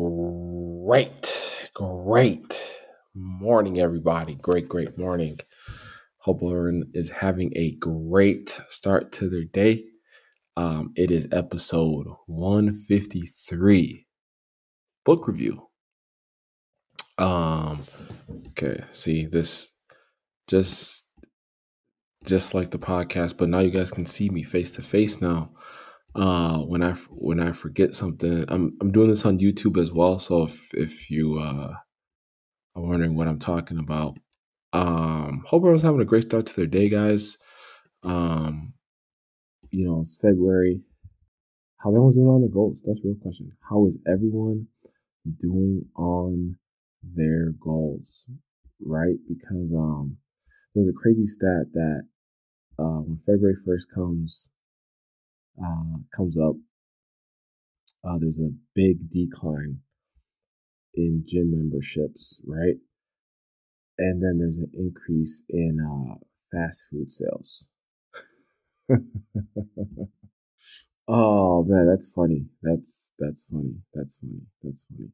Great, great morning, everybody. Great, great morning. Hope everyone is having a great start to their day. Um, it is episode 153 book review. Um, okay, see this just just like the podcast, but now you guys can see me face to face now uh when i when i forget something i'm i'm doing this on youtube as well so if if you uh are wondering what i'm talking about. Um hope everyone's having a great start to their day guys. Um you know it's february. How everyone's doing on their goals that's a real question. How is everyone doing on their goals right? Because um there was a crazy stat that uh when february 1st comes uh, comes up, uh, there's a big decline in gym memberships, right? And then there's an increase in uh, fast food sales. oh man, that's funny. That's that's funny. That's funny. That's funny.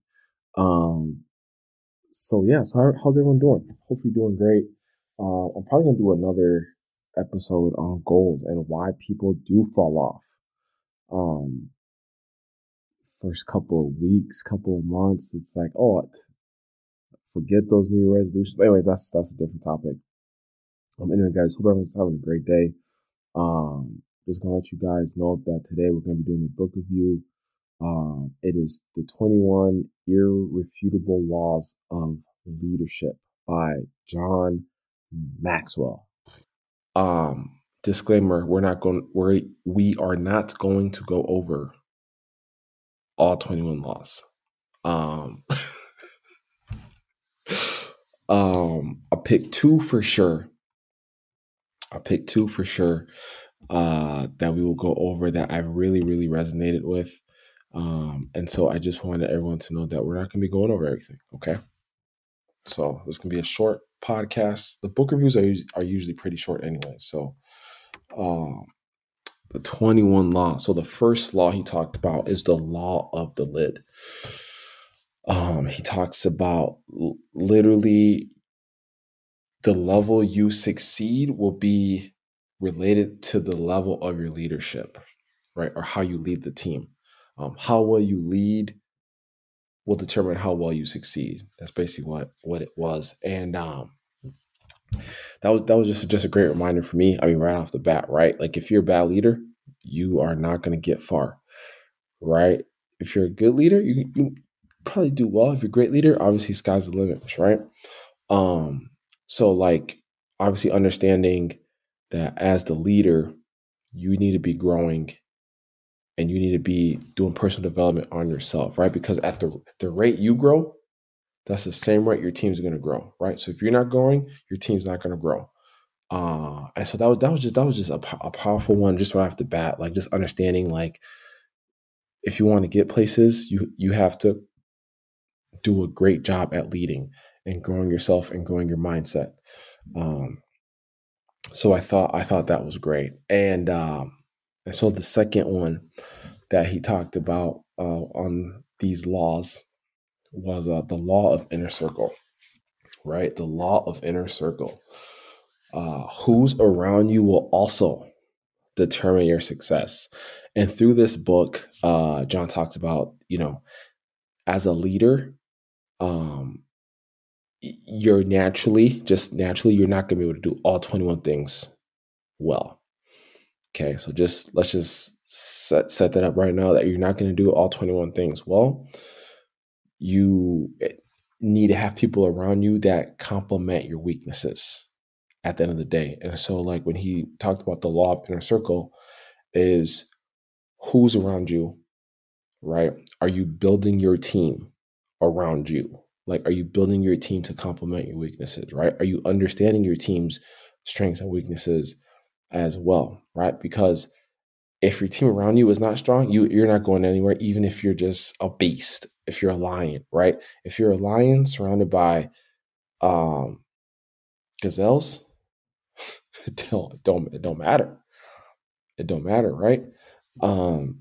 Um. So yeah. So how, how's everyone doing? Hope you're doing great. Uh, I'm probably gonna do another episode on goals and why people do fall off um first couple of weeks, couple of months, it's like, oh, forget those New resolutions. But anyway, that's that's a different topic. Um, anyway, guys, hope everyone's having a great day. Um, just gonna let you guys know that today we're gonna be doing the book review. Um, it is the 21 Irrefutable Laws of Leadership by John Maxwell. Um, disclaimer we're not going we're we are not going to go over all 21 laws. Um um i picked two for sure i picked two for sure uh that we will go over that i really really resonated with. Um and so i just wanted everyone to know that we're not going to be going over everything okay? So this can be a short podcast the book reviews are, are usually pretty short anyway so um, the 21 law. So the first law he talked about is the law of the lid. Um, he talks about literally the level you succeed will be related to the level of your leadership, right? Or how you lead the team. Um, how well you lead will determine how well you succeed. That's basically what what it was. And um, that was that was just just a great reminder for me. I mean, right off the bat, right? Like if you're a bad leader, you are not going to get far, right? If you're a good leader, you you probably do well. If you're a great leader, obviously sky's the limit, right? Um, so like obviously understanding that as the leader, you need to be growing and you need to be doing personal development on yourself, right? Because at the the rate you grow, that's the same rate your team's going to grow, right? So if you're not growing, your team's not going to grow. Uh, and so that was that was just that was just a, a powerful one, just right off the bat. Like just understanding, like if you want to get places, you you have to do a great job at leading and growing yourself and growing your mindset. Um, so I thought I thought that was great, and um, and so the second one that he talked about uh, on these laws was uh, the law of inner circle, right? The law of inner circle. Uh, who's around you will also determine your success. And through this book, uh, John talks about, you know, as a leader, um, you're naturally, just naturally, you're not going to be able to do all 21 things well. Okay, so just let's just set set that up right now that you're not going to do all 21 things well you eh, need to have people around you that complement your weaknesses at the end of the day. And so, like when he talked about the law of inner circle, is who's around you, right? Are you building your team around you? Like, are you building your team to complement your weaknesses, right? Are you understanding your team's strengths and weaknesses as well, right? Because if your team around you is not strong, you you're not going anywhere, even if you're just a beast if you're a lion, right? If you're a lion surrounded by um, gazelles, it don't it don't it don't matter. It don't matter, right? Um,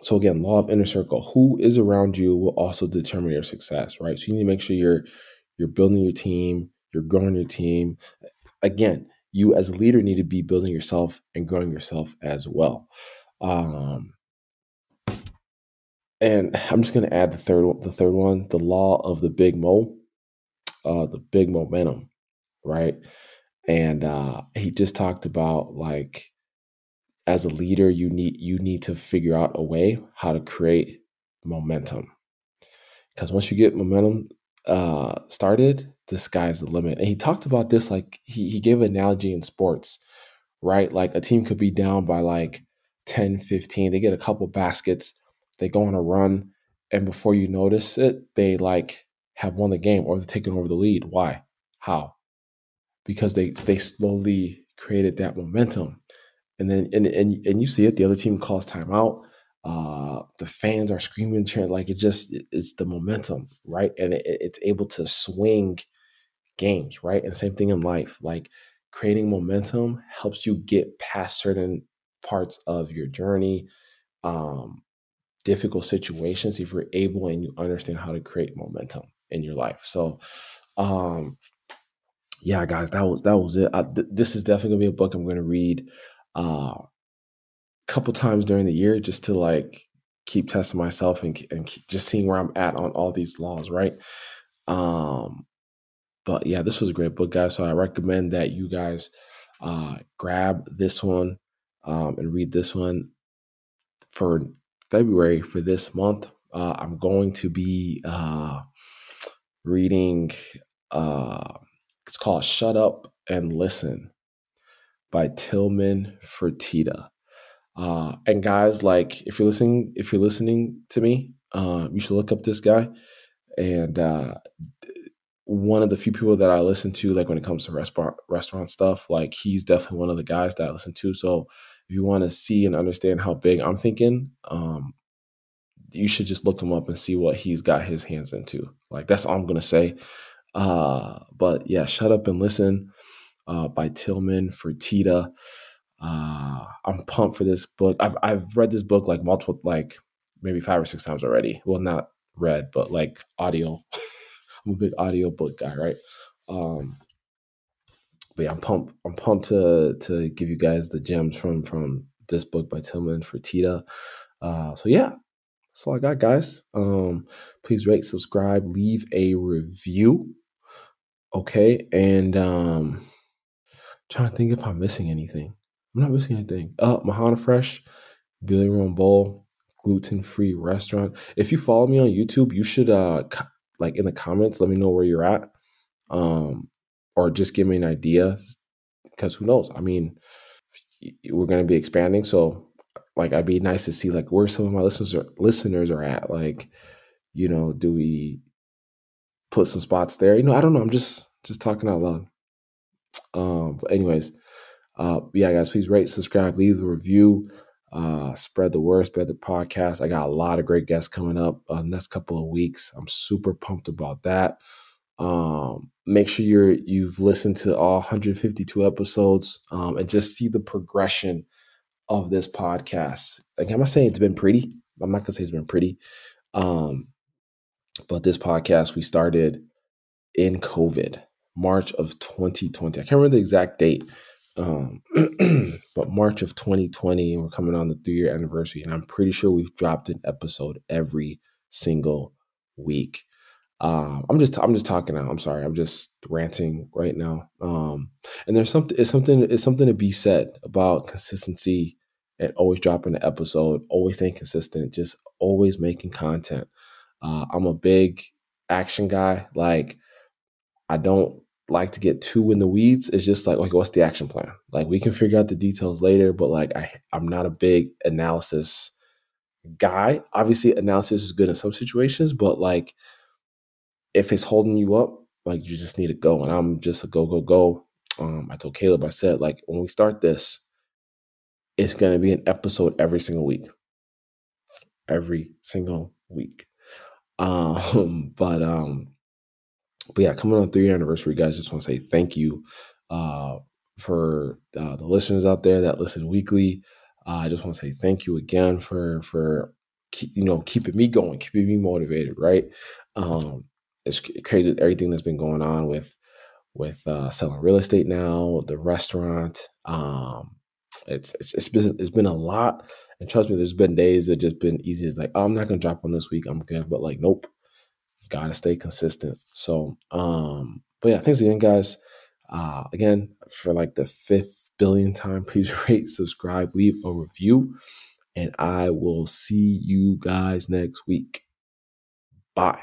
so again, law of inner circle. Who is around you will also determine your success, right? So you need to make sure you're you're building your team, you're growing your team. Again, you as a leader need to be building yourself and growing yourself as well. Um, and I'm just gonna add the third the third one, the law of the Big Mo, uh, the big momentum, right? And uh, he just talked about like as a leader, you need you need to figure out a way how to create momentum. Because once you get momentum uh, started, the sky's the limit. And he talked about this like he he gave an analogy in sports, right? Like a team could be down by like 10, 15. They get a couple baskets, they go on a run, and before you notice it, they like have won the game or they're taking over the lead. Why? How? Because they they slowly created that momentum and then and and, and you see it the other team calls timeout uh the fans are screaming cheering like it just it's the momentum right and it, it's able to swing games right and same thing in life like creating momentum helps you get past certain parts of your journey um difficult situations if you're able and you understand how to create momentum in your life so um yeah guys that was that was it I, th- this is definitely gonna be a book i'm gonna read uh, a couple times during the year just to like keep testing myself and, and just seeing where I'm at on all these laws, right? Um, but yeah, this was a great book, guys. So I recommend that you guys uh, grab this one um, and read this one for February for this month. Uh, I'm going to be uh, reading. Uh, it's called "Shut Up and Listen" by Tilman Fertitta. Uh, and guys, like if you're listening, if you're listening to me, uh, you should look up this guy. And uh, one of the few people that I listen to, like when it comes to restaurant restaurant stuff, like he's definitely one of the guys that I listen to. So if you want to see and understand how big I'm thinking, um, you should just look him up and see what he's got his hands into. Like that's all I'm gonna say. Uh, but yeah, shut up and listen uh, by Tilman Fertitta. Uh, I'm pumped for this book. I've I've read this book like multiple, like maybe five or six times already. Well, not read, but like audio. I'm a big audio book guy, right? Um, but yeah, I'm pumped. I'm pumped to to give you guys the gems from from this book by Tilman Fertitta. Uh, so yeah, that's all I got, guys. Um, please rate, subscribe, leave a review. Okay, and um, trying to think if I'm missing anything. I'm not missing anything. Uh, Mahana Fresh, Billy Room Bowl, gluten free restaurant. If you follow me on YouTube, you should uh like in the comments let me know where you're at, um, or just give me an idea because who knows? I mean, we're gonna be expanding, so like I'd be nice to see like where some of my listeners are, listeners are at. Like, you know, do we put some spots there? You know, I don't know. I'm just just talking out loud. Um, but anyways, uh, yeah, guys, please rate, subscribe, leave a review, uh, spread the word, spread the podcast. I got a lot of great guests coming up uh, next couple of weeks. I'm super pumped about that. Um, make sure you're you've listened to all 152 episodes um, and just see the progression of this podcast. Like, am I saying it's been pretty? I'm not gonna say it's been pretty. Um, but this podcast we started in COVID. March of 2020. I can't remember the exact date, um, but March of 2020, and we're coming on the three year anniversary. And I'm pretty sure we've dropped an episode every single week. Um, I'm just I'm just talking now. I'm sorry. I'm just ranting right now. Um, and there's something it's something it's something to be said about consistency and always dropping an episode, always staying consistent, just always making content. Uh, I'm a big action guy. Like I don't like to get too in the weeds. It's just like, like, what's the action plan? Like, we can figure out the details later, but like, I, I'm not a big analysis guy. Obviously, analysis is good in some situations, but like, if it's holding you up, like, you just need to go. And I'm just a go, go, go. Um, I told Caleb, I said, like, when we start this, it's going to be an episode every single week. Every single week. Um, but um, but yeah, coming on three year anniversary, guys, just want to say thank you uh, for uh, the listeners out there that listen weekly. Uh, I just want to say thank you again for for keep, you know keeping me going, keeping me motivated. Right? Um, it's crazy everything that's been going on with with uh, selling real estate now, the restaurant. Um, it's, it's it's been it's been a lot, and trust me, there's been days that just been easy. It's like oh, I'm not gonna drop on this week. I'm good, but like nope, gotta stay consistent. So, um, but yeah, thanks again, guys. Uh, again, for like the fifth billion time, please rate, subscribe, leave a review, and I will see you guys next week. Bye.